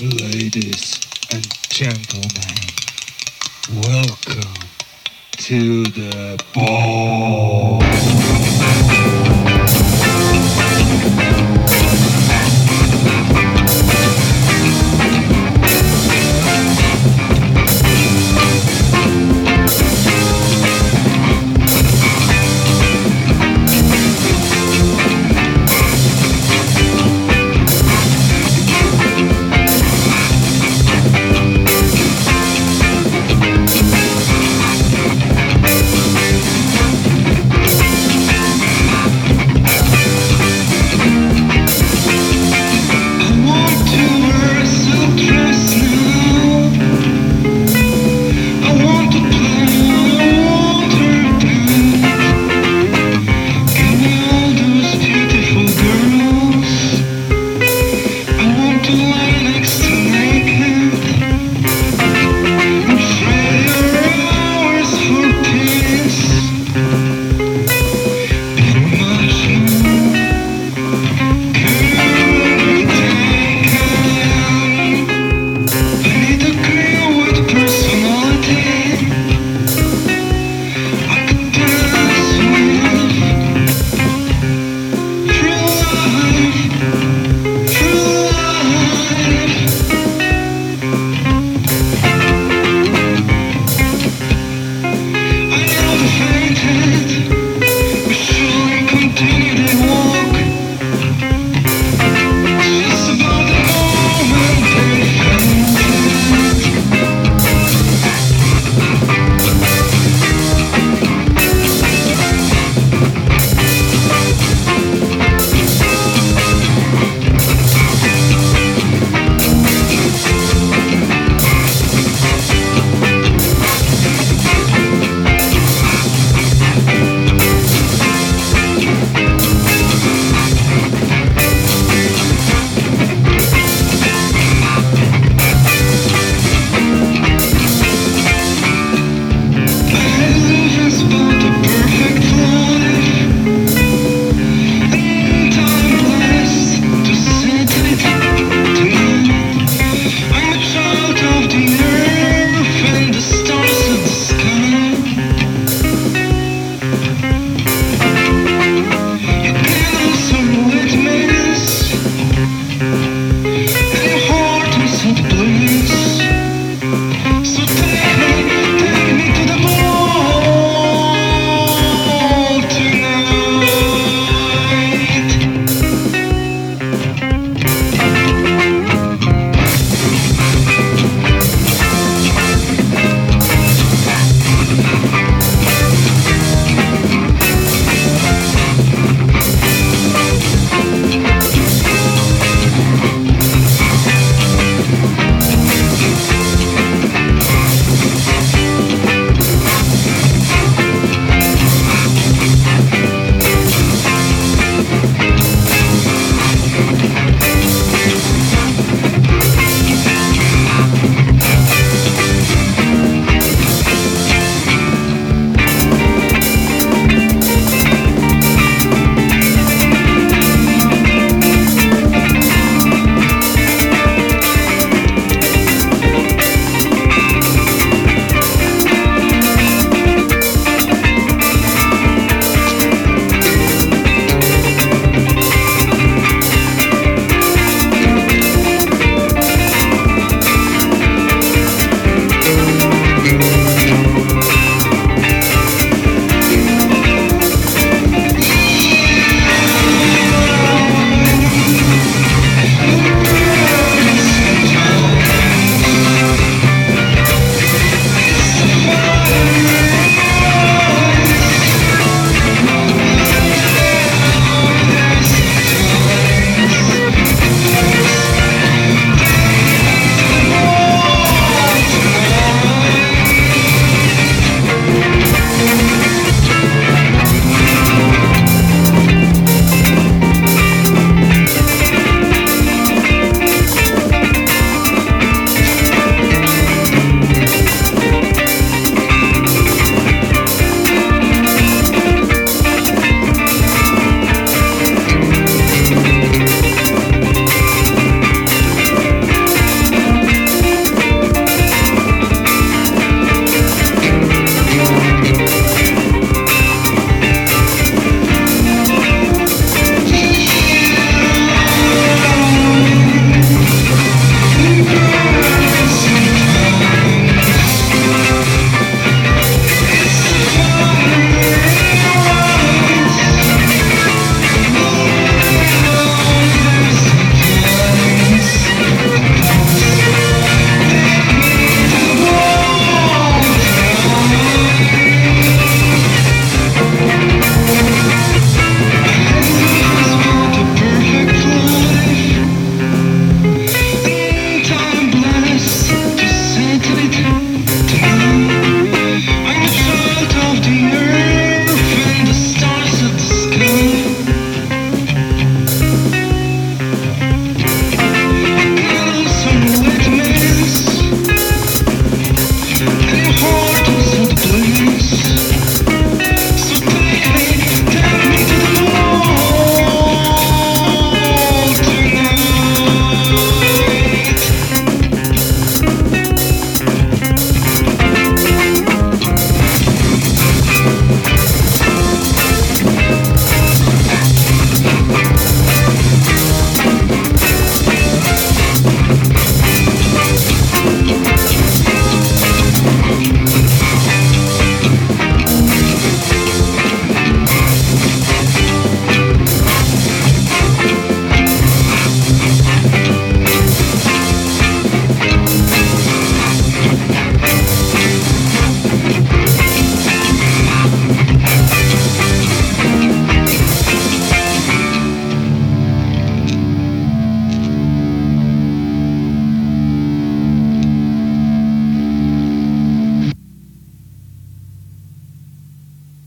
Ladies and gentlemen, welcome to the ball.